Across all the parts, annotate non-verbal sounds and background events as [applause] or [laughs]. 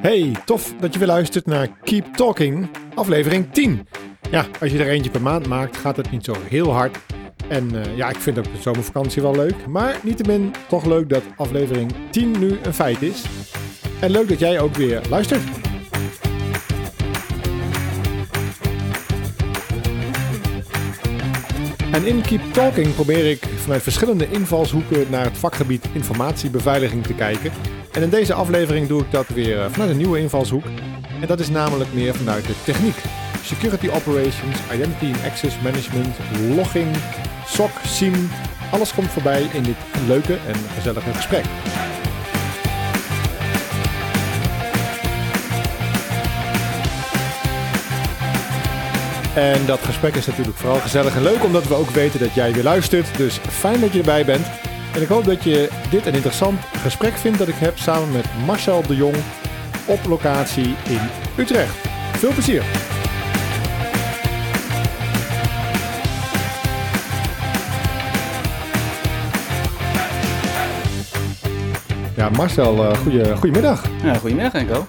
Hey, tof dat je weer luistert naar Keep Talking, aflevering 10. Ja, als je er eentje per maand maakt, gaat het niet zo heel hard. En uh, ja, ik vind ook de zomervakantie wel leuk. Maar niettemin toch leuk dat aflevering 10 nu een feit is. En leuk dat jij ook weer luistert. En in Keep Talking probeer ik vanuit verschillende invalshoeken naar het vakgebied informatiebeveiliging te kijken. En in deze aflevering doe ik dat weer eh, vanuit een nieuwe invalshoek. En dat is namelijk meer vanuit de techniek. Security operations, identity and access management, logging, SOC, SIEM. Alles komt voorbij in dit leuke en gezellige gesprek. En dat gesprek is natuurlijk vooral gezellig en leuk, omdat we ook weten dat jij weer luistert. Dus fijn dat je erbij bent. En ik hoop dat je dit een interessant gesprek vindt dat ik heb samen met Marcel de Jong op locatie in Utrecht. Veel plezier! Ja, Marcel, uh, goeie, goedemiddag. Ja, goedemiddag Enko.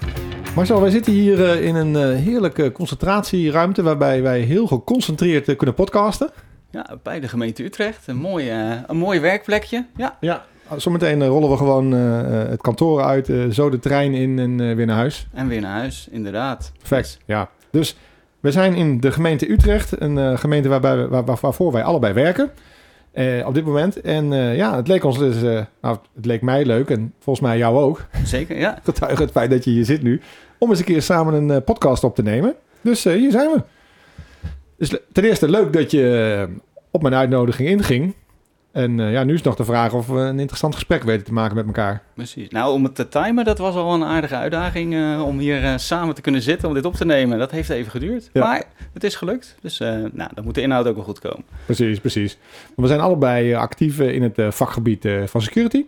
Marcel, wij zitten hier uh, in een uh, heerlijke concentratieruimte waarbij wij heel geconcentreerd kunnen podcasten. Ja, bij de gemeente Utrecht. Een mooi, een mooi werkplekje. Ja, ja zometeen rollen we gewoon het kantoor uit, zo de trein in en weer naar huis. En weer naar huis, inderdaad. Perfect, ja. Dus we zijn in de gemeente Utrecht, een gemeente waarbij, waar, waarvoor wij allebei werken. Uh, op dit moment. En uh, ja, het leek ons dus, uh, nou, het leek mij leuk en volgens mij jou ook. Zeker, ja. [laughs] Getuige het feit dat je hier zit nu. Om eens een keer samen een podcast op te nemen. Dus hier zijn we. Dus ten eerste leuk dat je op mijn uitnodiging inging. En uh, ja, nu is nog de vraag of we een interessant gesprek weten te maken met elkaar. Precies. Nou, om het te timen, dat was al een aardige uitdaging uh, om hier uh, samen te kunnen zitten, om dit op te nemen. Dat heeft even geduurd, ja. maar het is gelukt. Dus nou, dan moet de inhoud ook wel goed komen. Precies, precies. We zijn allebei actief in het vakgebied van security.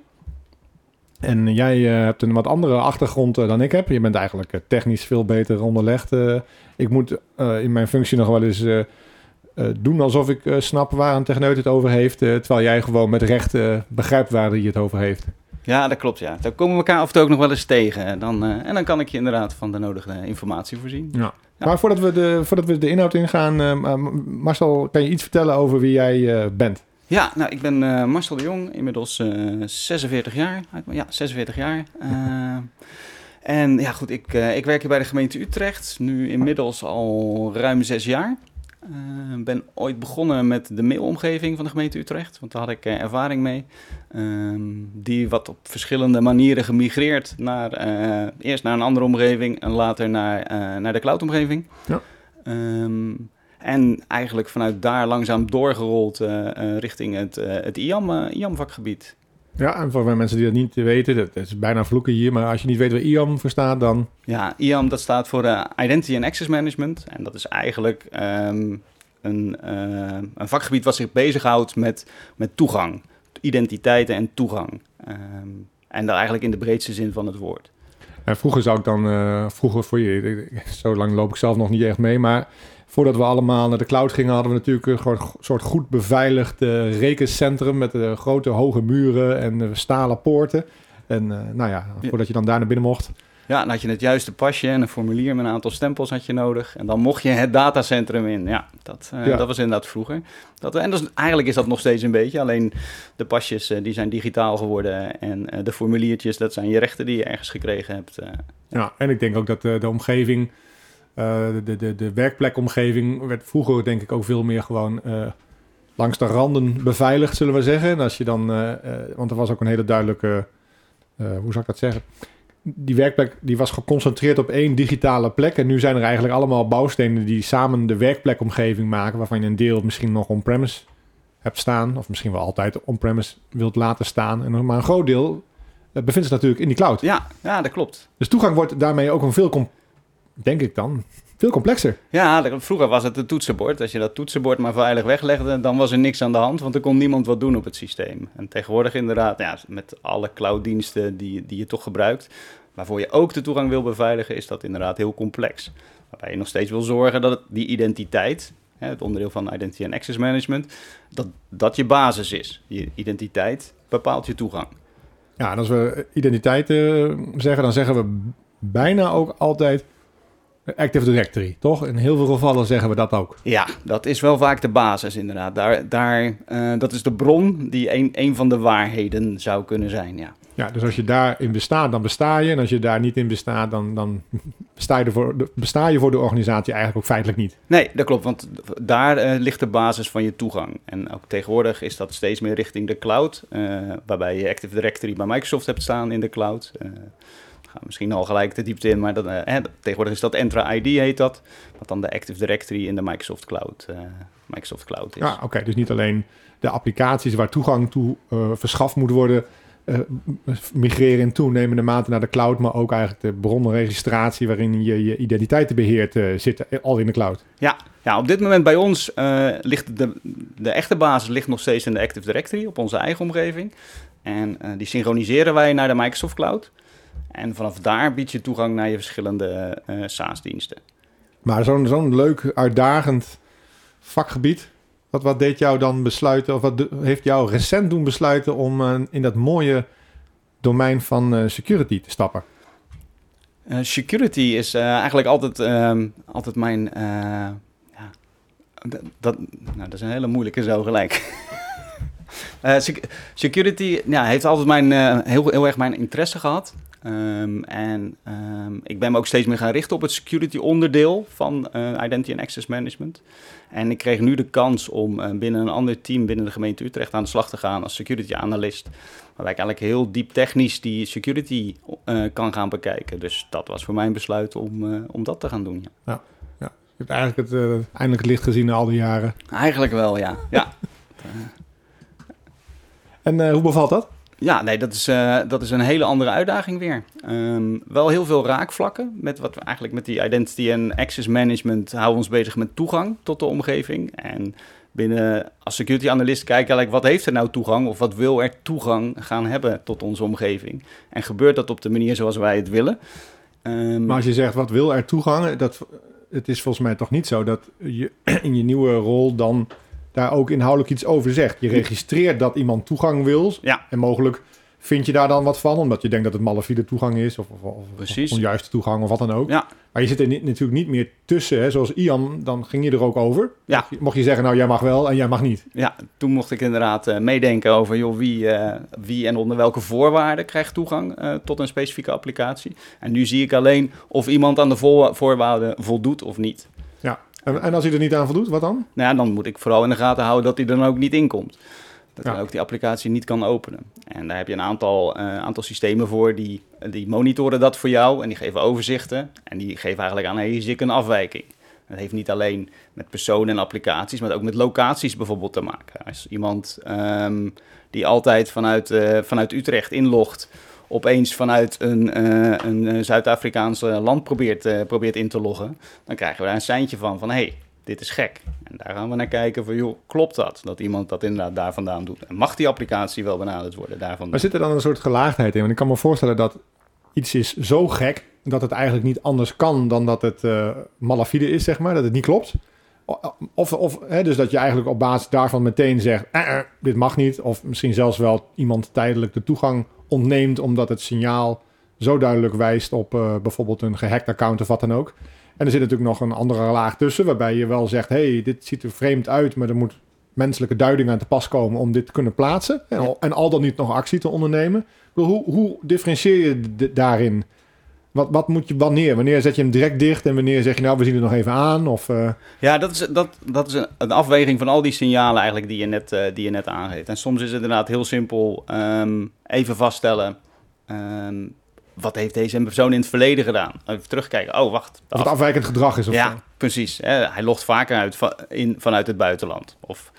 En jij hebt een wat andere achtergrond dan ik heb. Je bent eigenlijk technisch veel beter onderlegd. ik moet in mijn functie nog wel eens uh, doen alsof ik uh, snap waar een techneut het over heeft, uh, terwijl jij gewoon met recht begrijpt waar hij het over heeft. Ja, dat klopt. Ja. Dan komen we elkaar af en toe ook nog wel eens tegen. Dan, en dan kan ik je inderdaad van de nodige informatie voorzien. Ja. ja. Maar voordat we, de, voordat we de inhoud ingaan, Marcel, kan je iets vertellen over wie jij bent? Ja, nou, ik ben Marcel de Jong, inmiddels 46 jaar. Ja, 46 jaar. en ja, goed, ik, ik werk hier bij de gemeente Utrecht, nu inmiddels al ruim zes jaar. Ik uh, ben ooit begonnen met de mailomgeving van de gemeente Utrecht, want daar had ik uh, ervaring mee. Uh, die wat op verschillende manieren gemigreerd naar uh, eerst naar een andere omgeving en later naar, naar de cloudomgeving. Ja. Um, en eigenlijk vanuit daar langzaam doorgerold richting het, het IAM, IAM vakgebied. Ja, en voor mensen die dat niet weten, dat is bijna vloeken hier, maar als je niet weet wat IAM voor staat, dan... Ja, IAM dat staat voor uh, Identity and Access Management. En dat is eigenlijk um, een, uh, een vakgebied wat zich bezighoudt met, met toegang. Identiteiten en toegang. Um, en dat eigenlijk in de breedste zin van het woord. En vroeger zou ik dan, uh, vroeger voor je, zo lang loop ik zelf nog niet echt mee, maar voordat we allemaal naar de cloud gingen, hadden we natuurlijk een soort goed beveiligd uh, rekencentrum met uh, grote hoge muren en uh, stalen poorten. En nou ja, voordat je dan daar naar binnen mocht. Ja, dan had je het juiste pasje en een formulier met een aantal stempels had je nodig. En dan mocht je het datacentrum in. Ja, dat, ja. dat was inderdaad vroeger. Dat, en dat is, eigenlijk is dat nog steeds een beetje. Alleen de pasjes die zijn digitaal geworden. En de formuliertjes, dat zijn je rechten die je ergens gekregen hebt. ja, en ik denk ook dat de omgeving de, de, de werkplekomgeving werd vroeger denk ik ook veel meer gewoon uh, langs de randen beveiligd, zullen we zeggen. En als je dan, uh, want er was ook een hele duidelijke, hoe zou ik dat zeggen? Die werkplek die was geconcentreerd op één digitale plek. En nu zijn er eigenlijk allemaal bouwstenen die samen de werkplekomgeving maken, waarvan je een deel misschien nog on-premise hebt staan, of misschien wel altijd on-premise wilt laten staan. En maar een groot deel bevindt zich natuurlijk in die cloud. Ja, ja, dat klopt. Dus toegang wordt daarmee ook een veel denk ik dan, veel complexer. Ja, vroeger was het een toetsenbord. Als je dat toetsenbord maar veilig weglegde, dan was er niks aan de hand, want er kon niemand wat doen op het systeem. En tegenwoordig inderdaad, ja, met alle clouddiensten die, die je toch gebruikt, waarvoor je ook de toegang wil beveiligen, is dat inderdaad heel complex. Waarbij je nog steeds wil zorgen dat die identiteit, het onderdeel van Identity and Access Management, dat dat je basis is. Je identiteit bepaalt je toegang. Ja, en als we identiteit uh, zeggen, dan zeggen we bijna ook altijd Active Directory, toch? In heel veel gevallen zeggen we dat ook. Ja, dat is wel vaak de basis inderdaad. Daar, daar, uh, dat is de bron die een, een van de waarheden zou kunnen zijn, ja. Ja, dus als je daarin bestaat, dan besta je. En als je daar niet in bestaat, dan, dan besta, je voor, besta je voor de organisatie eigenlijk ook feitelijk niet. Nee, dat klopt, want daar uh, ligt de basis van je toegang. En ook tegenwoordig is dat steeds meer richting de cloud, uh, waarbij je Active Directory bij Microsoft hebt staan in de cloud. Uh, misschien al gelijk de diepte in, maar dat, hè, tegenwoordig is dat Entra ID heet dat, wat dan de Active Directory in de Microsoft Cloud, Microsoft Cloud is. Ja, oké, dus niet alleen de applicaties waar toegang toe verschaft moet worden uh, migreren in toenemende mate naar de cloud, maar ook eigenlijk de bronnenregistratie waarin je je identiteiten beheert uh, zitten al in de cloud. Ja, ja op dit moment bij ons uh, ligt de, de echte basis ligt nog steeds in de Active Directory op onze eigen omgeving. En die synchroniseren wij naar de Microsoft Cloud. En vanaf daar bied je toegang naar je verschillende SaaS-diensten. Maar zo'n zo'n leuk, uitdagend vakgebied. Wat, wat deed jou dan besluiten, of wat heeft jou recent doen besluiten om uh, in dat mooie domein van uh, security te stappen? Uh, security is eigenlijk altijd, ehm, altijd mijn. ja, dat, nou, dat is een hele moeilijke zo gelijk. [laughs] security ja, heeft altijd mijn, heel, heel erg mijn interesse gehad. Um, en um, ik ben me ook steeds meer gaan richten op het security onderdeel van uh, Identity and Access Management. En ik kreeg nu de kans om uh, binnen een ander team binnen de gemeente Utrecht aan de slag te gaan als security analyst. Waarbij ik eigenlijk heel diep technisch die security uh, kan gaan bekijken. Dus dat was voor mij een besluit om, om dat te gaan doen. Ja. Ja, Je hebt eigenlijk het, eindelijk licht gezien na al die jaren. Eigenlijk wel, ja. ja. [laughs] en hoe bevalt dat? Ja, nee, dat is, uh, dat is een hele andere uitdaging weer. Um, wel heel veel raakvlakken met wat we eigenlijk met die identity en access management houden we ons bezig met toegang tot de omgeving. En binnen als security analyst kijken eigenlijk wat heeft er nou toegang of wat wil er toegang gaan hebben tot onze omgeving. En gebeurt dat op de manier zoals wij het willen? Um, maar als je zegt wat wil er toegang, dat, het is volgens mij toch niet zo dat je [clears throat] in je nieuwe rol dan daar ook inhoudelijk iets over zegt. Je registreert dat iemand toegang wil. Ja. En mogelijk vind je daar dan wat van, omdat je denkt dat het malafide toegang is, of, of, of onjuiste toegang, of wat dan ook. Ja. Maar je zit er niet, natuurlijk niet meer tussen, hè. zoals Ian, dan ging je er ook over. Ja. Mocht je zeggen, nou jij mag wel en jij mag niet. Ja, toen mocht ik inderdaad uh, meedenken over joh, wie, uh, wie en onder welke voorwaarden krijgt toegang uh, tot een specifieke applicatie. En nu zie ik alleen of iemand aan de voorwaarden voldoet of niet. En, en, als hij er niet aan voldoet, wat dan? Nou ja, dan moet ik vooral in de gaten houden dat hij er dan ook niet in komt. Dat ja. hij ook die applicatie niet kan openen. En daar heb je een aantal, uh, aantal systemen voor die, die monitoren dat voor jou en die geven overzichten. En die geven eigenlijk aan, hey, zie ik een afwijking. Dat heeft niet alleen met personen en applicaties, maar ook met locaties bijvoorbeeld te maken. Als iemand um, die altijd vanuit, uh, vanuit Utrecht inlogt, opeens vanuit een, uh, een Zuid-Afrikaanse land probeert, probeert in te loggen, dan krijgen we daar een seintje van, van hey, dit is gek. En daar gaan we naar kijken van, joh, klopt dat? Dat iemand dat inderdaad daar vandaan doet. En mag die applicatie wel benaderd worden daarvan? Maar zit er dan een soort gelaagdheid in? Want ik kan me voorstellen dat iets is zo gek dat het eigenlijk niet anders kan dan dat het malafide is, zeg maar. Dat het niet klopt. Of, of hè, dus dat je eigenlijk op basis daarvan meteen zegt, eh, eh, dit mag niet. Of misschien zelfs wel iemand tijdelijk de toegang ontneemt omdat het signaal zo duidelijk wijst op uh, bijvoorbeeld een gehackt account of wat dan ook. En er zit natuurlijk nog een andere laag tussen, waarbij je wel zegt: hey, dit ziet er vreemd uit, maar er moet menselijke duiding aan te pas komen om dit te kunnen plaatsen. En, al, en al dan niet nog actie te ondernemen. Hoe, hoe differentieer je daarin? Wat, wat moet je wanneer? Wanneer zet je hem direct dicht en wanneer zeg je nou we zien het nog even aan? Of, uh... Ja, dat is, dat, dat is een, een, afweging van al die signalen eigenlijk die je net, uh, die je net aangeeft. En soms is het inderdaad heel simpel um, even vaststellen. Um, wat heeft deze persoon in het verleden gedaan? Even terugkijken. Oh, wacht. Of het afwijkend gedrag is. Of ja, zo. precies. Hè? Hij logt vaker uit van, in, vanuit het buitenland. Of,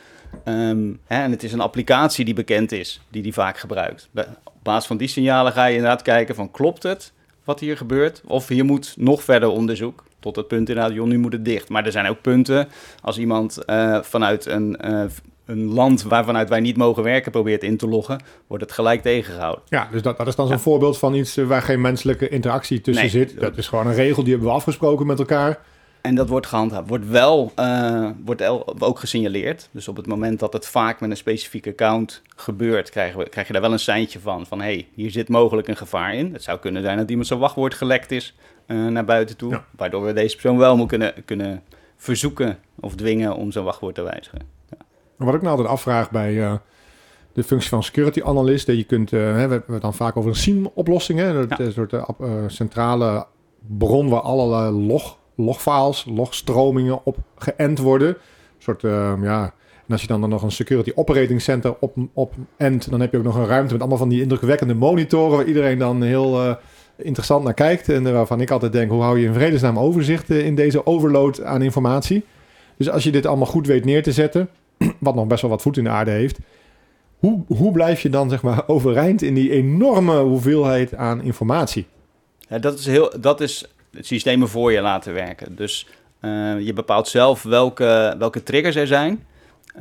um, hè, en het is een applicatie die bekend is, die die vaak gebruikt. Op basis van die signalen ga je inderdaad kijken van klopt het wat hier gebeurt? Of hier moet nog verder onderzoek. Tot het punt inderdaad, joh, nu moet het dicht. Maar er zijn ook punten als iemand uh, vanuit een uh, een land waarvanuit wij niet mogen werken probeert in te loggen, wordt het gelijk tegengehouden. Ja, dus dat, dat is dan zo'n ja. voorbeeld van iets waar geen menselijke interactie tussen nee. zit. Dat is gewoon een regel die hebben we afgesproken met elkaar. En dat wordt gehandhaafd. Wordt wel uh, wordt ook gesignaleerd. Dus op het moment dat het vaak met een specifieke account gebeurt, krijgen we, krijg je daar wel een seintje van. Van hé, hey, hier zit mogelijk een gevaar in. Het zou kunnen zijn dat iemand zijn wachtwoord gelekt is uh, naar buiten toe. Waardoor we deze persoon wel moeten kunnen, kunnen verzoeken of dwingen om zijn wachtwoord te wijzigen. Ja. Wat ik nou altijd afvraag bij uh, de functie van security analyst. Dat je kunt, uh, we hebben dan vaak over een SIEM-oplossing. Een soort centrale bron waar alle log logfiles, logstromingen op geënt worden. Een soort, uh, ja, en als je dan, dan nog een security operating center op, op end, dan heb je ook nog een ruimte met allemaal van die indrukwekkende monitoren waar iedereen dan heel uh, interessant naar kijkt. En waarvan ik altijd denk, hoe hou je in vredesnaam overzicht eh, in deze overload aan informatie? Dus als je dit allemaal goed weet neer te zetten, [clears throat] wat nog best wel wat voet in de aarde heeft, hoe, hoe blijf je dan zeg maar [laughs] overeind in die enorme hoeveelheid aan informatie? Ja, dat is heel, dat is systemen voor je laten werken. Dus uh, je bepaalt zelf welke, welke triggers er zijn.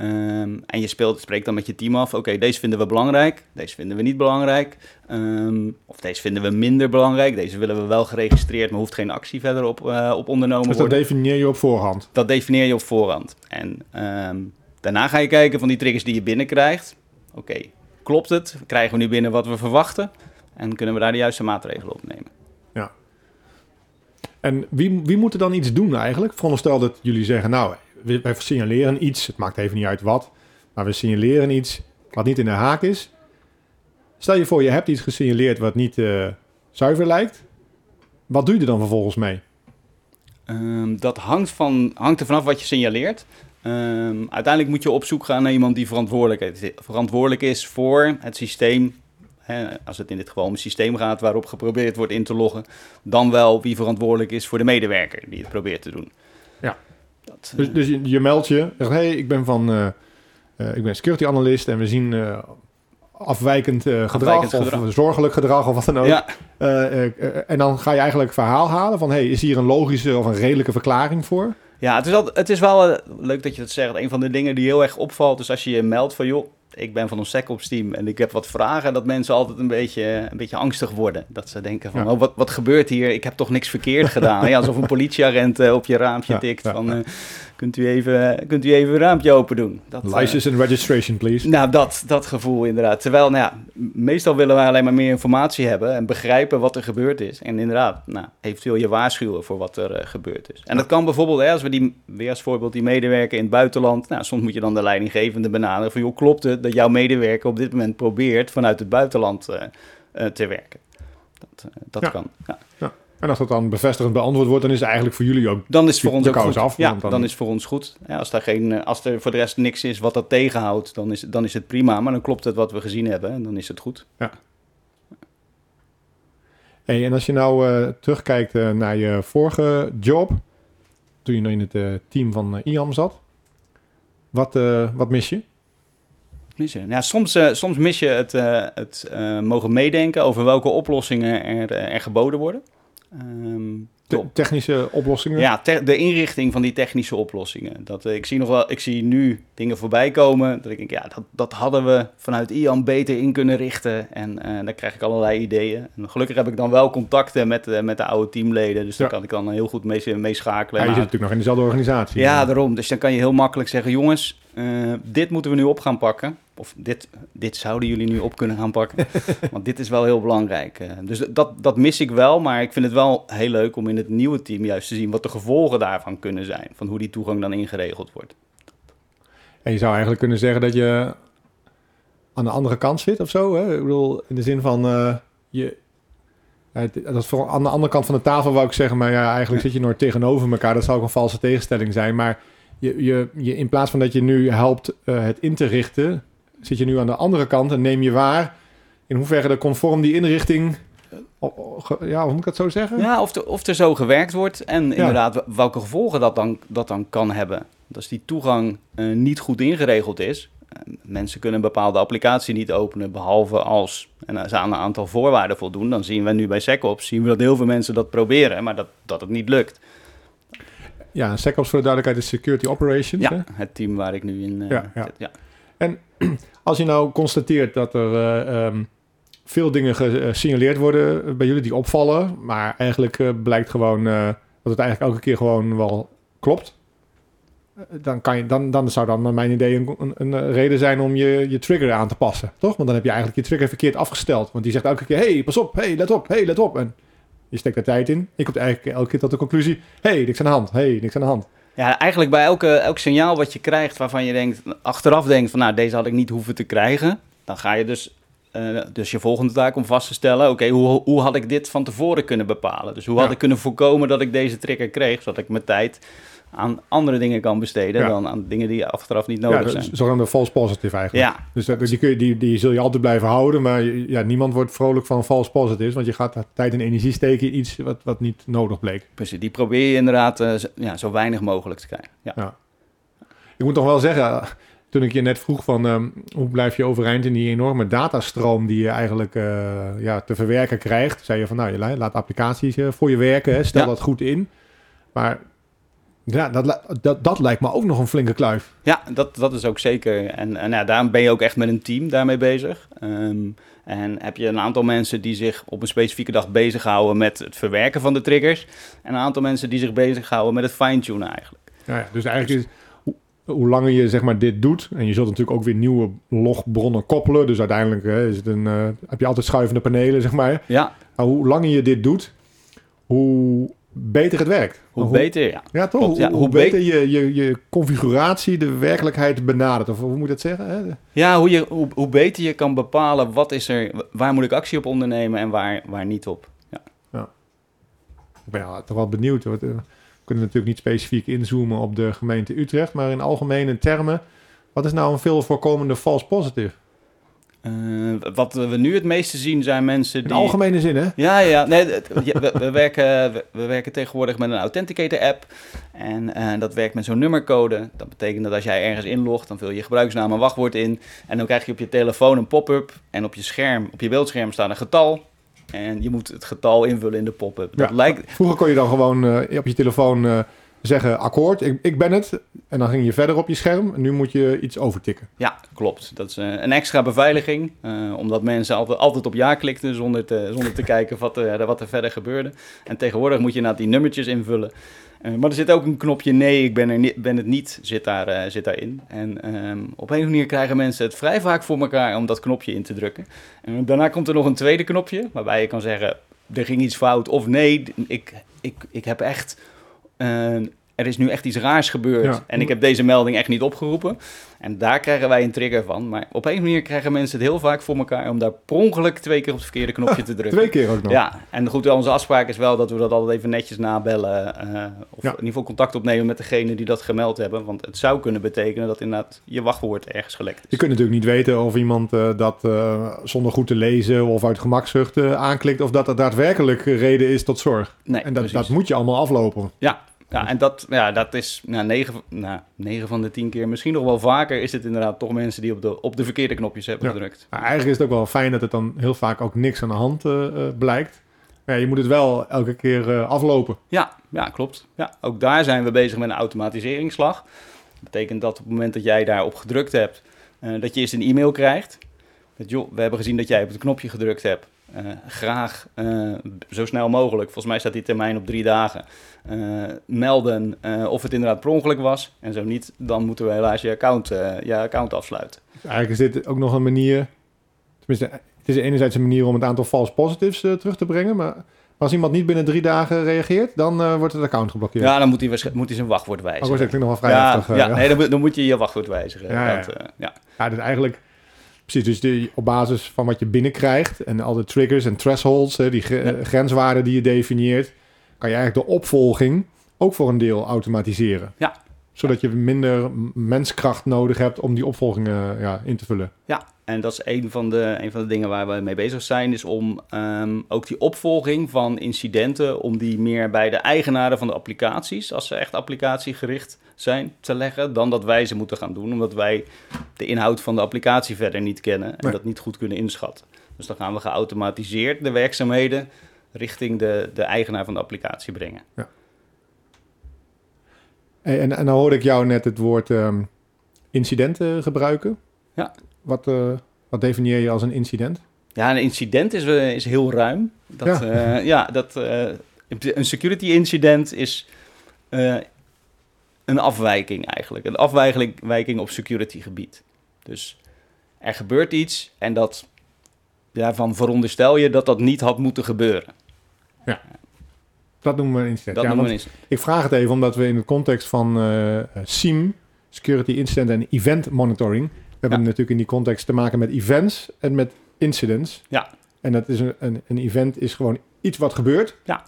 Um, en je speelt, spreekt dan met je team af. Oké, okay, deze vinden we belangrijk, deze vinden we niet belangrijk. Um, of deze vinden we minder belangrijk. Deze willen we wel geregistreerd, maar hoeft geen actie verder op, uh, op ondernomen dus worden. dat definieer je op voorhand? Dat definieer je op voorhand. En um, daarna ga je kijken van die triggers die je binnenkrijgt. Oké, okay, klopt het? Krijgen we nu binnen wat we verwachten? En kunnen we daar de juiste maatregelen op nemen? En wie, wie moet er dan iets doen eigenlijk? Veronderstel dat jullie zeggen, nou, wij signaleren iets. Het maakt even niet uit wat. Maar we signaleren iets wat niet in de haak is. Stel je voor, je hebt iets gesignaleerd wat niet uh, zuiver lijkt. Wat doe je er dan vervolgens mee? Um, dat hangt, van, hangt er vanaf wat je signaleert. Um, uiteindelijk moet je op zoek gaan naar iemand die verantwoordelijk, verantwoordelijk is voor het systeem Hè, als het in dit een systeem gaat waarop geprobeerd wordt in te loggen, dan wel wie verantwoordelijk is voor de medewerker die het probeert te doen. Ja. Dat, dus, dus je, je, meldt je, zegt hey, ik ben van, uh, uh, ik ben security analyst en we zien uh, afwijkend, gedrag, afwijkend of gedrag. zorgelijk gedrag of wat dan ook. Ja. en dan ga je eigenlijk verhaal halen van hey, is hier een logische of een redelijke verklaring voor? Ja, het is, wel, het is wel leuk dat je dat zegt. Een van de dingen die heel erg opvalt is als je je meldt van joh, ik ben van ons SecOps team en ik heb wat vragen, dat mensen altijd een beetje, een beetje angstig worden. Dat ze denken van, oh, wat, wat gebeurt hier? Ik heb toch niks verkeerd [laughs] gedaan? ja, alsof een politieagent uh, op je raampje tikt van, uh, kunt, u even, kunt u even een raampje open doen? Dat, License uh, and registration, please. Nou, dat, dat gevoel inderdaad. Terwijl, nou ja, meestal willen wij alleen maar meer informatie hebben en begrijpen wat er gebeurd is. En inderdaad, nou, eventueel je waarschuwen voor wat er gebeurd is. En dat kan bijvoorbeeld, hè, als we die, weer als voorbeeld die medewerker in het buitenland, nou, soms moet je dan de leidinggevende benaderen van, joh, klopt het dat jouw medewerker op dit moment probeert vanuit het buitenland uh, uh, te werken. Dat, uh, dat ja. kan. Ja. ja. En als dat dan bevestigend beantwoord wordt, dan is het eigenlijk voor jullie ook dan is het voor ons ook goed. af. Ja, dan... dan... is het voor ons goed. Ja, als, daar geen, als er voor de rest niks is wat dat tegenhoudt, dan is, dan is het prima. Maar dan klopt het wat we gezien hebben en dan is het goed. Ja. Hey, en als je nou terugkijkt naar je vorige job, toen je nog in het team van IAM zat, wat, wat mis je? Missen? Soms, uh, soms mis je het, uh, het uh, mogen meedenken over welke oplossingen er, er geboden worden. Um, technische oplossingen? Ja, te de inrichting van die technische oplossingen. Dat, ik, zie nog wel, ik zie nu dingen voorbij komen dat ik denk, ja, dat, dat hadden we vanuit IAM beter in kunnen richten. En daar krijg ik allerlei ideeën. En gelukkig heb ik dan wel contacten met, met de oude teamleden, dus ja. daar kan ik dan heel goed mee, mee schakelen. Ja, je zit natuurlijk nog in dezelfde organisatie. Ja, daarom. Dus dan kan je heel makkelijk zeggen, jongens, uh, dit moeten we nu op gaan pakken. Of dit, dit zouden jullie nu op kunnen gaan pakken. [laughs] Want dit is wel heel belangrijk. Uh, dus dat, dat mis ik wel. Maar ik vind het wel heel leuk om in het nieuwe team juist te zien wat de gevolgen daarvan kunnen zijn. Van hoe die toegang dan ingeregeld wordt. En je zou eigenlijk kunnen zeggen dat je aan de andere kant zit of zo. Hè? Ik bedoel, in de zin van uh, je. dat is voor, aan de andere kant van de tafel wou ik zeggen, maar ja, eigenlijk zit je nooit tegenover elkaar. Dat zou ook een valse tegenstelling zijn. Maar je, je, je, in plaats van dat je nu helpt uh, het in te richten, zit je nu aan de andere kant en neem je waar in hoeverre er conform die inrichting. Ja, hoe moet ik dat zo zeggen? Ja, of, de, of er zo gewerkt wordt en ja. inderdaad welke gevolgen dat dan, dat dan kan hebben. Als die toegang uh, niet goed ingeregeld is, uh, mensen kunnen een bepaalde applicatie niet openen, behalve als en ze aan een aantal voorwaarden voldoen. Dan zien we nu bij SecOps zien we dat heel veel mensen dat proberen, maar dat, dat het niet lukt. Ja, SecOps voor de duidelijkheid is Security Operations. Ja, hè? het team waar ik nu in uh, ja, ja. zit. Ja. En als je nou constateert dat er uh, um, veel dingen gesignaleerd worden bij jullie die opvallen, maar eigenlijk uh, blijkt gewoon dat het eigenlijk elke keer gewoon wel klopt, eh, dan, kan je, dan, dan zou dan naar mijn idee een, een, reden zijn om je, je trigger aan te passen, toch? Want dan heb je eigenlijk je trigger verkeerd afgesteld. Want die zegt elke keer, hey, pas op, hey, let op, hey, let op. En je steekt er tijd in. Ik kom eigenlijk elke keer tot de conclusie, hey, niks aan de hand, hey, niks aan de hand. Ja, eigenlijk bij elke, elk signaal wat je krijgt waarvan je denkt, achteraf denkt van nou, deze had ik niet hoeven te krijgen. Dan ga je dus, eh, dus je volgende taak om vast te stellen, oké, hoe, hoe had ik dit van tevoren kunnen bepalen? Dus hoe had Ja. ik kunnen voorkomen dat ik deze trigger kreeg, zodat ik mijn tijd aan andere dingen kan besteden Ja. dan aan dingen die achteraf niet nodig ja, zijn. zogenaamde false positive eigenlijk. Ja, Dus dat, die, kun je, die, die zul je altijd blijven houden, maar ja, niemand wordt vrolijk van false positives, want je gaat tijd en energie steken in iets wat, wat niet nodig bleek. precies. Die probeer je inderdaad eh, zo, ja, zo weinig mogelijk te krijgen. Ja. Ik moet toch wel zeggen, toen ik je net vroeg van ehm, hoe blijf je overeind in die enorme datastroom die je eigenlijk eh, ja, te verwerken krijgt, zei je van nou, je la- laat applicaties eh, voor je werken, hè, stel Ja. dat goed in. Maar ja, dat, dat, dat lijkt me ook nog een flinke kluif. Ja, dat, dat is ook zeker. En, en ja, daarom ben je ook echt met een team daarmee bezig. Ehm, en heb je een aantal mensen die zich op een specifieke dag bezighouden met het verwerken van de triggers. En een aantal mensen die zich bezighouden met het fine-tunen eigenlijk. Ja, ja, dus eigenlijk is hoe, hoe langer je zeg maar dit doet, en je zult natuurlijk ook weer nieuwe logbronnen koppelen, dus uiteindelijk hè, is het een, eh, heb je altijd schuivende panelen, zeg maar. Ja, Maar hoe langer je dit doet, hoe beter het werkt. hoe Hoe- beter, ja. Ja, toch? Klopt, ja. Hoe, beter je, je, je configuratie de werkelijkheid benadert. Of hoe moet je dat zeggen? Hè? Ja, hoe, je, hoe, hoe beter je kan bepalen wat is er, waar moet ik actie op ondernemen en waar, waar niet op. Ja. Ik ben ja, toch wel benieuwd. eh, We kunnen natuurlijk niet specifiek inzoomen op de gemeente Utrecht. Maar in algemene termen, wat is nou een veel voorkomende false positive? Eh, wat we nu het meeste zien zijn mensen In die... algemene zin, hè? Ja, ja. Nee, we, we werken, we, we werken tegenwoordig met een Authenticator-app. En eh, dat werkt met zo'n nummercode. Dat betekent dat als jij ergens inlogt, dan vul je je gebruiksnaam en wachtwoord in. En dan krijg je op je telefoon een pop-up. En op je scherm, op je beeldscherm staat een getal. En je moet het getal invullen in de pop-up. Dat Ja. lijkt... Vroeger kon je dan gewoon eh, op je telefoon zeggen akkoord, ik, ik ben het. En dan ging je verder op je scherm. En nu moet je iets overtikken. Ja, klopt. Dat is eh, een extra beveiliging. eh, omdat mensen altijd, altijd op ja klikten zonder te, zonder te kijken wat, er- wat er verder gebeurde. En tegenwoordig moet je inderdaad die nummertjes invullen. Eh, maar er zit ook een knopje nee, ik ben, er ben het niet, zit, daar, eh, zit daarin. En ehm, op een manier krijgen mensen het vrij vaak voor elkaar om dat knopje in te drukken. En daarna komt er nog een tweede knopje, waarbij je kan zeggen, er ging iets fout. Of nee, ik, ik, ik heb echt... eh, er is nu echt iets raars gebeurd Ja. en ik heb deze melding echt niet opgeroepen. En daar krijgen wij een trigger van. Maar op een manier krijgen mensen het heel vaak voor elkaar om daar per ongeluk twee keer op het verkeerde knopje te [laughs] drukken. Twee keer ook nog. Ja, en goed, onze afspraak is wel dat we dat altijd even netjes nabellen. eh, of Ja. in ieder geval contact opnemen met degene die dat gemeld hebben. Want het zou kunnen betekenen dat inderdaad je wachtwoord ergens gelekt Je is. kunt natuurlijk niet weten of iemand eh, dat eh, zonder goed te lezen of uit gemakzucht aanklikt. Of dat er daadwerkelijk reden is tot zorg. Nee, En dat, precies. dat moet je allemaal aflopen. Ja, ja, en dat, ja, dat is nou, 9, nou, 9 van de 10 keer, misschien nog wel vaker, is het inderdaad toch mensen die op de, op de verkeerde knopjes hebben Ja. gedrukt. Maar eigenlijk is het ook wel fijn dat het dan heel vaak ook niks aan de hand eh, eh, blijkt. Maar ja, je moet het wel elke keer eh, aflopen. Ja, ja, klopt. Ja, ook daar zijn we bezig met een automatiseringsslag. Dat betekent dat op het moment dat jij daarop gedrukt hebt, dat je eerst een e-mail krijgt. Met, joh, we hebben gezien dat jij op het knopje gedrukt hebt. Eh, graag eh, zo snel mogelijk, volgens mij staat die termijn op drie dagen, eh, melden of het inderdaad per ongeluk was. En zo niet, dan moeten we helaas je account, je account afsluiten. Dus eigenlijk is dit ook nog een manier... Tenminste, het is enerzijds een manier om het aantal false positives terug te brengen. Maar als iemand niet binnen drie dagen reageert, dan wordt het account geblokkeerd. Ja, dan moet hij, moet hij zijn wachtwoord Oh, wijzigen. dat klinkt nog wel vrij ja, heftig. ja, nee, dan, moet- dan moet je je wachtwoord wijzigen. Ja. Dat, eh, ja. Ja, dus eigenlijk... Precies, dus die, op basis van wat je binnenkrijgt en al de triggers en thresholds, hè, die Ja. eh, grenswaarden die je definieert, kan je eigenlijk de opvolging ook voor een deel automatiseren. Ja. Zodat je minder menskracht nodig hebt om die opvolgingen ja, in te vullen. Ja, en dat is een van, de, een van de dingen waar we mee bezig zijn, is om ehm, ook die opvolging van incidenten, om die meer bij de eigenaren van de applicaties, als ze echt applicatiegericht zijn, te leggen, dan dat wij ze moeten gaan doen, omdat wij de inhoud van de applicatie verder niet kennen en Nee. dat niet goed kunnen inschatten. Dus dan gaan we geautomatiseerd de werkzaamheden richting de, de eigenaar van de applicatie brengen. En, en, en dan hoorde ik jou net het woord ehm, incidenten gebruiken. Ja. Wat, eh, wat definieer je als een incident? Ja, een incident is, eh, is heel ruim. Dat, Ja. ja, ja dat, eh, Een security incident is eh, een afwijking eigenlijk. Een afwijking op security gebied. Dus er gebeurt iets en dat, daarvan veronderstel je dat dat niet had moeten gebeuren. Ja, dat noemen we een incident. Dat ja, noemen we want een incident. Ik vraag het even omdat we in de context van eh SIEM, Security Incident en Event Monitoring, we hebben natuurlijk in die context te maken met events en met incidents. Ja. En dat is een, een, een event is gewoon iets wat gebeurt. Ja.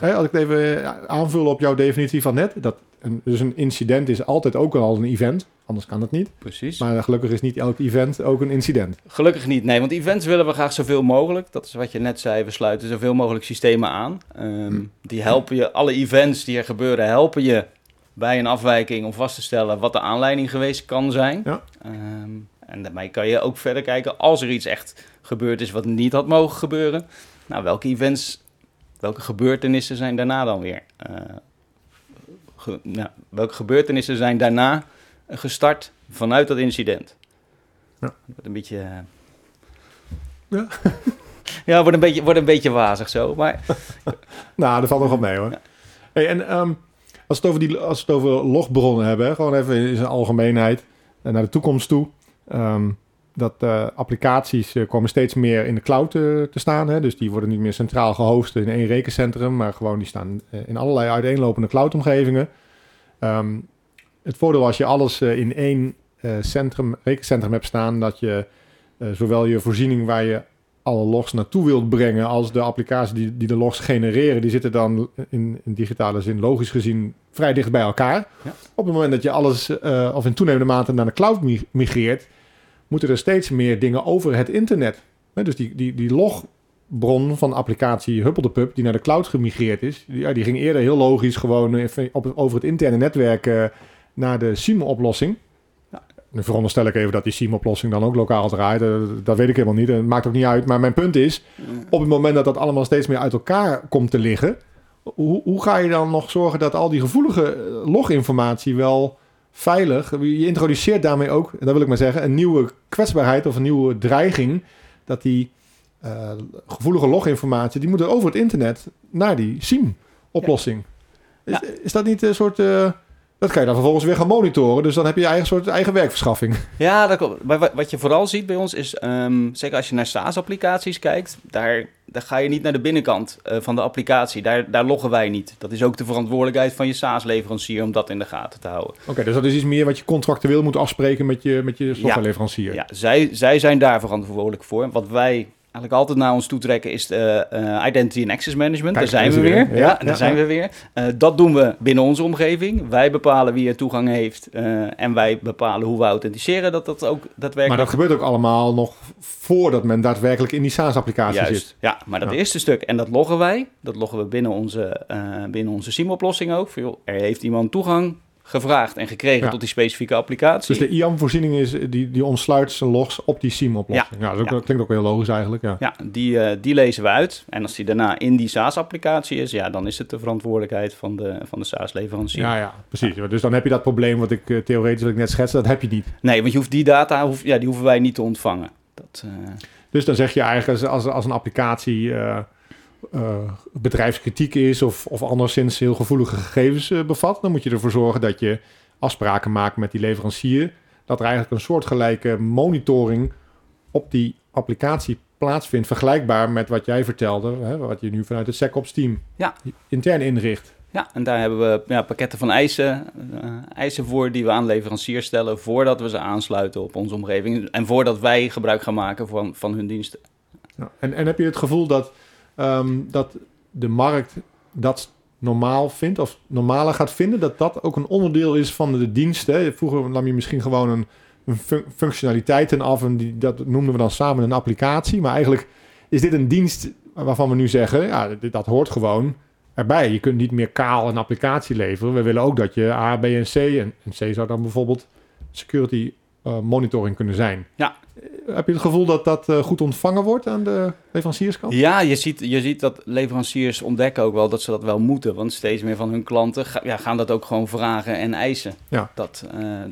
Als ik het even eh, aanvullen op jouw definitie van net, dat een, dus een incident is altijd ook al een event, anders kan het niet. Precies. Maar gelukkig is niet elk event ook een incident. Gelukkig niet, nee, want events willen we graag zoveel mogelijk. Dat is wat je net zei, we sluiten zoveel mogelijk systemen aan. Ehm, Die helpen je, alle events die er gebeuren, helpen je bij een afwijking om vast te stellen wat de aanleiding geweest kan zijn. Ja. Ehm, en daarmee kan je ook verder kijken als er iets echt gebeurd is wat niet had mogen gebeuren. Nou, welke events, welke gebeurtenissen zijn daarna dan weer? eh, ge- nou, welke gebeurtenissen zijn daarna gestart vanuit dat incident? Ja. Wordt een beetje... eh, Ja. [laughs] ja, wordt een beetje, wordt een beetje wazig zo, maar... [laughs] Nou, dat valt nog wel mee hoor. Ja. Hey, en ehm, als, we het over die, als we het over logbronnen hebben, hè, gewoon even in zijn algemeenheid en naar de toekomst toe. ehm, dat eh, applicaties eh, komen steeds meer in de cloud te staan. Hè? Dus die worden niet meer centraal gehost in één rekencentrum, maar gewoon die staan eh, in allerlei uiteenlopende cloudomgevingen. Ehm, het voordeel als je alles in één centrum, rekencentrum hebt staan, dat je zowel je voorziening waar je alle logs naartoe wilt brengen als de applicaties die, die de logs genereren, die zitten dan in, in digitale zin logisch gezien vrij dicht bij elkaar. Ja. Op het moment dat je alles, of in toenemende mate naar de cloud mi- migreert, moeten er steeds meer dingen over het internet. Dus die, die, die logbron van de applicatie Huppeldepup, die naar de cloud gemigreerd is, die, die ging eerder heel logisch gewoon even op, over het interne netwerk eh, naar de SIEM-oplossing. Nu veronderstel ik even dat die SIEM-oplossing dan ook lokaal draait. Eh, dat weet ik helemaal niet. Het maakt ook niet uit. Maar mijn punt is, op het moment dat dat allemaal steeds meer uit elkaar komt te liggen, hoe, hoe ga je dan nog zorgen dat al die gevoelige eh, loginformatie wel veilig, je introduceert daarmee ook, en dat wil ik maar zeggen, een nieuwe kwetsbaarheid of een nieuwe dreiging, dat die eh, gevoelige loginformatie, die moeten over het internet naar die SIEM-oplossing. Ja. Is, is dat niet een soort... eh, dat kan je dan vervolgens weer gaan monitoren. Dus dan heb je je eigen soort eigen werkverschaffing. Ja, dat klopt. Maar wa- wat je vooral ziet bij ons is, ehm, zeker als je naar SaaS-applicaties kijkt, daar, daar ga je niet naar de binnenkant eh, van de applicatie. Daar, daar loggen wij niet. Dat is ook de verantwoordelijkheid van je SaaS-leverancier om dat in de gaten te houden. Oké, dus dat is iets meer wat je contractueel moet afspreken met je, met je softwareleverancier. Ja, zij, zij zijn daar verantwoordelijk voor. Wat wij eigenlijk altijd naar ons toe trekken is de, eh, Identity and Access Management. Kijk, daar zijn we weer. weer. Ja, Ja, daar ja, zijn we weer. Eh, dat doen we binnen onze omgeving. Wij bepalen wie er toegang heeft eh, en wij bepalen hoe we authenticeren dat dat ook Maar daadwerkelijk dat gebeurt ook allemaal nog voordat men daadwerkelijk in die SaaS-applicatie zit. ja, maar dat eerste stuk, en dat loggen wij, dat loggen we binnen onze, eh binnen onze SIEM-oplossing ook. Van, joh, er heeft iemand toegang gevraagd en gekregen Ja. tot die specifieke applicatie. Dus de IAM-voorziening is die, die omsluit zijn logs op die SIEM-oplossing. Ja, dat, Ja. klinkt ook heel logisch eigenlijk. Ja. Ja, die, eh, die lezen we uit. En als die daarna in die SaaS-applicatie is, ja, dan is het de verantwoordelijkheid van de, van de SaaS-leverancier. Ja, ja, precies. Dus dan heb je dat probleem wat ik eh, theoretisch wat ik net schetste, dat heb je niet. Nee, want je hoeft die data, hoef, ja, die hoeven wij niet te ontvangen. Dat, eh, Dus dan zeg je eigenlijk als, als, als een applicatie bedrijfskritiek is of, of anderszins heel gevoelige gegevens eh, bevat, dan moet je ervoor zorgen dat je afspraken maakt met die leverancier. Dat er eigenlijk een soortgelijke monitoring op die applicatie plaatsvindt, vergelijkbaar met wat jij vertelde, hè, wat je nu vanuit het SecOps team Ja. intern inricht. Ja, en daar hebben we ja, pakketten van eisen, eh, eisen voor die we aan leveranciers stellen voordat we ze aansluiten op onze omgeving en voordat wij gebruik gaan maken van, van hun diensten. Ja. En, en heb je het gevoel dat, ehm, dat de markt dat normaal vindt of normaler gaat vinden, dat dat ook een onderdeel is van de diensten? Vroeger nam je misschien gewoon een, een fun- functionaliteiten af en die, dat noemden we dan samen een applicatie. Maar eigenlijk is dit een dienst waarvan we nu zeggen, ja, dit, dat hoort gewoon erbij. Je kunt niet meer kaal een applicatie leveren. We willen ook dat je A, B en C, en, en C zou dan bijvoorbeeld security eh, monitoring kunnen zijn. Ja. Eh, Heb je het gevoel dat dat eh, goed ontvangen wordt aan de leverancierskant? Ja, je ziet, je ziet dat leveranciers ontdekken ook wel dat ze dat wel moeten. Want steeds meer van hun klanten ga- ja, gaan dat ook gewoon vragen en eisen. Ja. Dat,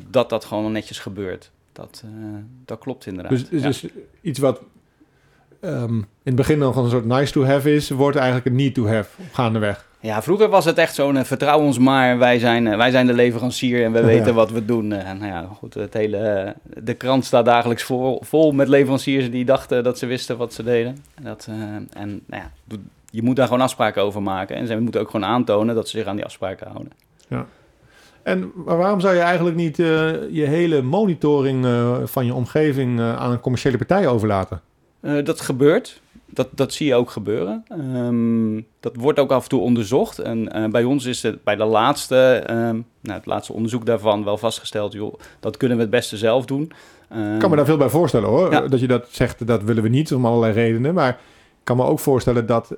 dat dat gewoon netjes gebeurt. Dat, dat klopt inderdaad. Dus, Ja. dus iets wat ehm, in het begin nog een soort nice to have is, wordt eigenlijk een need to have gaandeweg. Ja, vroeger was het echt zo'n uh, vertrouw ons maar, wij zijn, uh, wij zijn de leverancier en we weten wat we doen. En nou ja, goed, het hele, de krant staat dagelijks vol, vol met leveranciers die dachten dat ze wisten wat ze deden. En, dat, en nou ja, je moet daar gewoon afspraken over maken. En ze moeten ook gewoon aantonen dat ze zich aan die afspraken houden. Ja. En waarom zou je eigenlijk niet je hele monitoring van je omgeving aan een commerciële partij overlaten? dat gebeurt dat, dat zie je ook gebeuren. Ehm, dat wordt ook af en toe onderzocht. En uh, bij ons is het bij de laatste, um, nou, het laatste onderzoek daarvan wel vastgesteld, joh, dat kunnen we het beste zelf doen. Ik kan me daar veel bij voorstellen hoor. Dat je dat zegt, dat willen we niet om allerlei redenen. Maar ik kan me ook voorstellen dat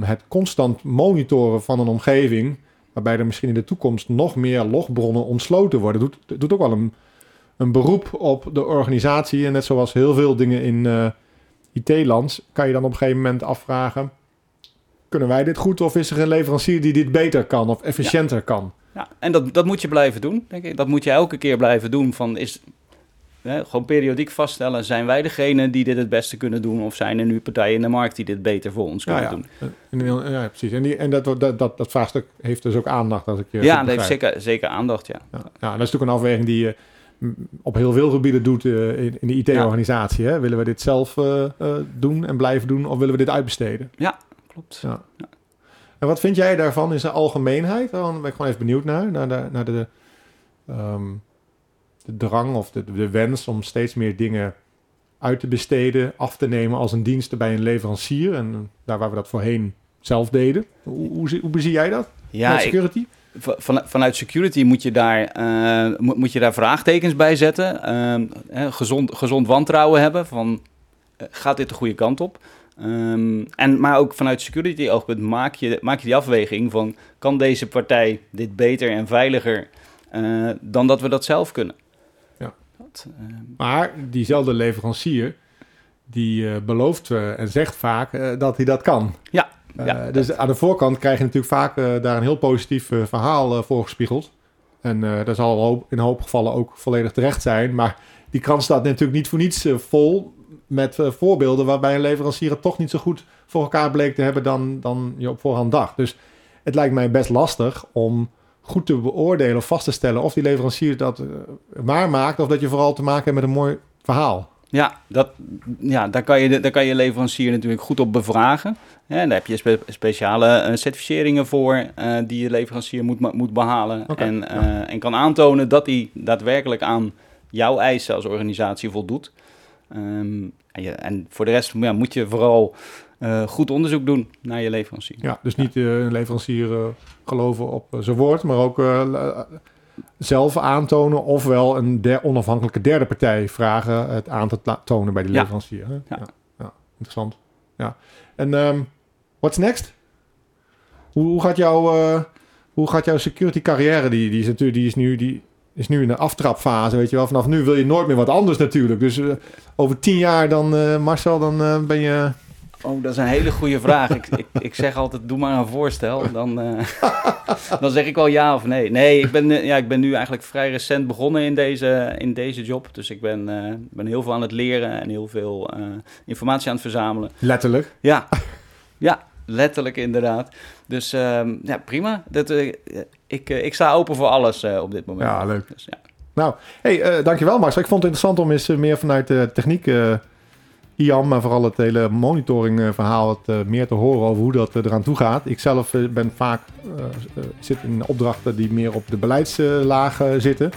het constant monitoren van een omgeving, waarbij er misschien in de toekomst nog meer logbronnen ontsloten worden, doet, doet ook wel een, een beroep op de organisatie. En net zoals heel veel dingen in. Uh, IT-lands, kan je dan op een gegeven moment afvragen: kunnen wij dit goed of is er een leverancier die dit beter kan of efficiënter kan? Ja, en dat, dat moet je blijven doen, denk ik. Dat moet je elke keer blijven doen. Van is, hè, gewoon periodiek vaststellen: zijn wij degene die dit het beste kunnen doen, of zijn er nu partijen in de markt die dit beter voor ons kunnen ja, doen? Ja, ja, precies. En, die, en dat, dat, dat, dat vraagstuk heeft dus ook aandacht. Als ik ja, dat heeft zeker, zeker aandacht. Ja. Ja, ja, dat is natuurlijk een afweging die je op heel veel gebieden doet uh, in, in, de IT-organisatie. Ja. Willen we dit zelf uh, uh, doen en blijven doen of willen we dit uitbesteden? Ja, klopt. Ja. ja. En wat vind jij daarvan in zijn algemeenheid? Dan ben ik gewoon even benieuwd naar, naar de, naar de, um, de drang of de, de wens om steeds meer dingen uit te besteden, af te nemen als een dienst bij een leverancier. En daar waar we dat voorheen zelf deden. Hoe, hoe, hoe bezie jij dat? Ja, security? Ik van, vanuit security moet je daar, uh, moet je daar vraagtekens bij zetten. Uh, gezond, gezond wantrouwen hebben van uh, gaat dit de goede kant op? Um, en, maar ook vanuit security oogpunt maak je, maak je die afweging van kan deze partij dit beter en veiliger dan dat we dat zelf kunnen. Ja. Dat, ehm, maar diezelfde leverancier die belooft en zegt vaak dat hij dat kan. Ja, ja, dus aan de voorkant krijg je natuurlijk vaak uh, daar een heel positief uh, verhaal uh, voorgespiegeld. En dat zal in een hoop gevallen ook volledig terecht zijn. Maar die krant staat natuurlijk niet voor niets vol met voorbeelden waarbij een leverancier het toch niet zo goed voor elkaar bleek te hebben dan, dan je op voorhand dacht. Dus het lijkt mij best lastig om goed te beoordelen of vast te stellen of die leverancier dat waar maakt of dat je vooral te maken hebt met een mooi verhaal. Ja, dat, ja daar, kan je, daar kan je leverancier natuurlijk goed op bevragen. En daar heb je spe speciale uh, certificeringen voor uh, die je leverancier moet, moet behalen. Okay, en, uh, ja. en kan aantonen dat hij daadwerkelijk aan jouw eisen als organisatie voldoet. Um, en, je, en, voor de rest ja, moet je vooral goed onderzoek doen naar je leverancier. Ja, dus niet een leverancier geloven op zijn woord, maar ook zelf aantonen, ofwel een der, onafhankelijke derde partij vragen het aan te tonen bij de leverancier. Ja. Ja. ja. interessant. Ja. En um, what's next? Hoe, hoe, gaat jouw, uh, hoe gaat jouw security carrière? Die, die, is natuurlijk, die is nu, die is nu in de aftrapfase, weet je wel. Vanaf nu wil je nooit meer wat anders natuurlijk. Dus uh, over tien jaar dan, uh, Marcel, dan ben je Oh, dat is een hele goede vraag. ik, ik, ik, zeg altijd, doe maar een voorstel. Dan, uh, [laughs] dan zeg ik wel ja of nee. Nee, ik ben, ja, ik ben nu eigenlijk vrij recent begonnen in deze, in deze job. Dus ik ben, uh, ben heel veel aan het leren en heel veel uh, informatie aan het verzamelen. Letterlijk? Ja, ja letterlijk inderdaad. Dus um, ja, prima. Dat, ik, ik sta open voor alles op dit moment. Ja, leuk. Dus, ja. Nou, hey, dankjewel Max. Ik vond het interessant om eens meer vanuit de techniek IAM, maar vooral het hele monitoring eh, wat uh, meer te horen over hoe dat uh, eraan toe gaat. Ik zelf ben vaak, zit in opdrachten die meer op de beleidslaag zitten.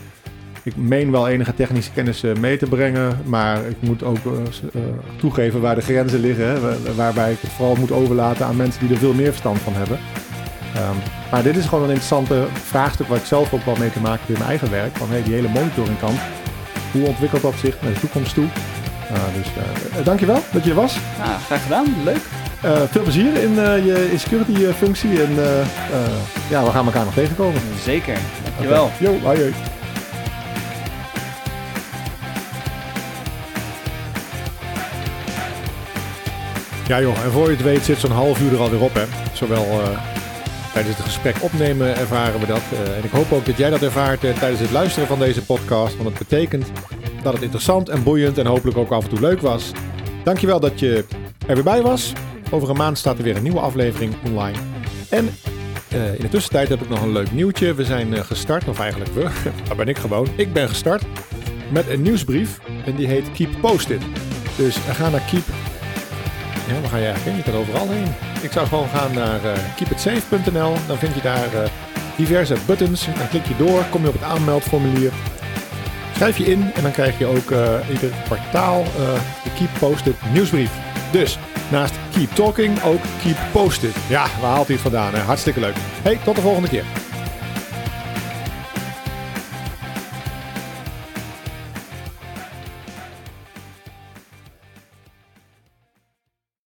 Ik meen wel enige technische kennis mee te brengen, maar ik moet ook toegeven waar de grenzen liggen. Waarbij ik het vooral moet overlaten aan mensen die er veel meer verstand van hebben. Um, maar dit is gewoon een interessante vraagstuk waar ik zelf ook wel mee te maken heb in mijn eigen werk. Van hey, die hele monitoringkant, hoe ontwikkelt dat zich naar de toekomst toe? Uh, dus uh, dankjewel dat je er was. Ja, graag gedaan. Leuk. Uh, veel plezier in je security functie. En ja, we gaan elkaar nog tegenkomen. Zeker. Dankjewel. Okay. Jo, hoi, hoi. Ja joh, en voor je het weet zit zo'n half uur er alweer op hè. Zowel tijdens het gesprek opnemen ervaren we dat. en ik hoop ook dat jij dat ervaart tijdens het luisteren van deze podcast. Want het betekent dat het interessant en boeiend en hopelijk ook af en toe leuk was. Dankjewel dat je er weer bij was. Over een maand staat er weer een nieuwe aflevering online. En Eh, in de tussentijd heb ik nog een leuk nieuwtje. We zijn eh, gestart, of eigenlijk we, [laughs] daar ben ik gewoon. Ik ben gestart met een nieuwsbrief en die heet Keep Posted. Dus ga naar Keep... Ja, waar ga je eigenlijk heen? Overal heen. Ik zou gewoon gaan naar uh, keepitsafe.nl. Dan vind je daar diverse buttons. Dan klik je door, kom je op het aanmeldformulier. Schrijf je in en dan krijg je ook ieder kwartaal de Keep Posted nieuwsbrief. Dus naast Keep Talking ook Keep Posted. Ja, waar haalt hij het vandaan? Hè? Hartstikke leuk. Hey, tot de volgende keer.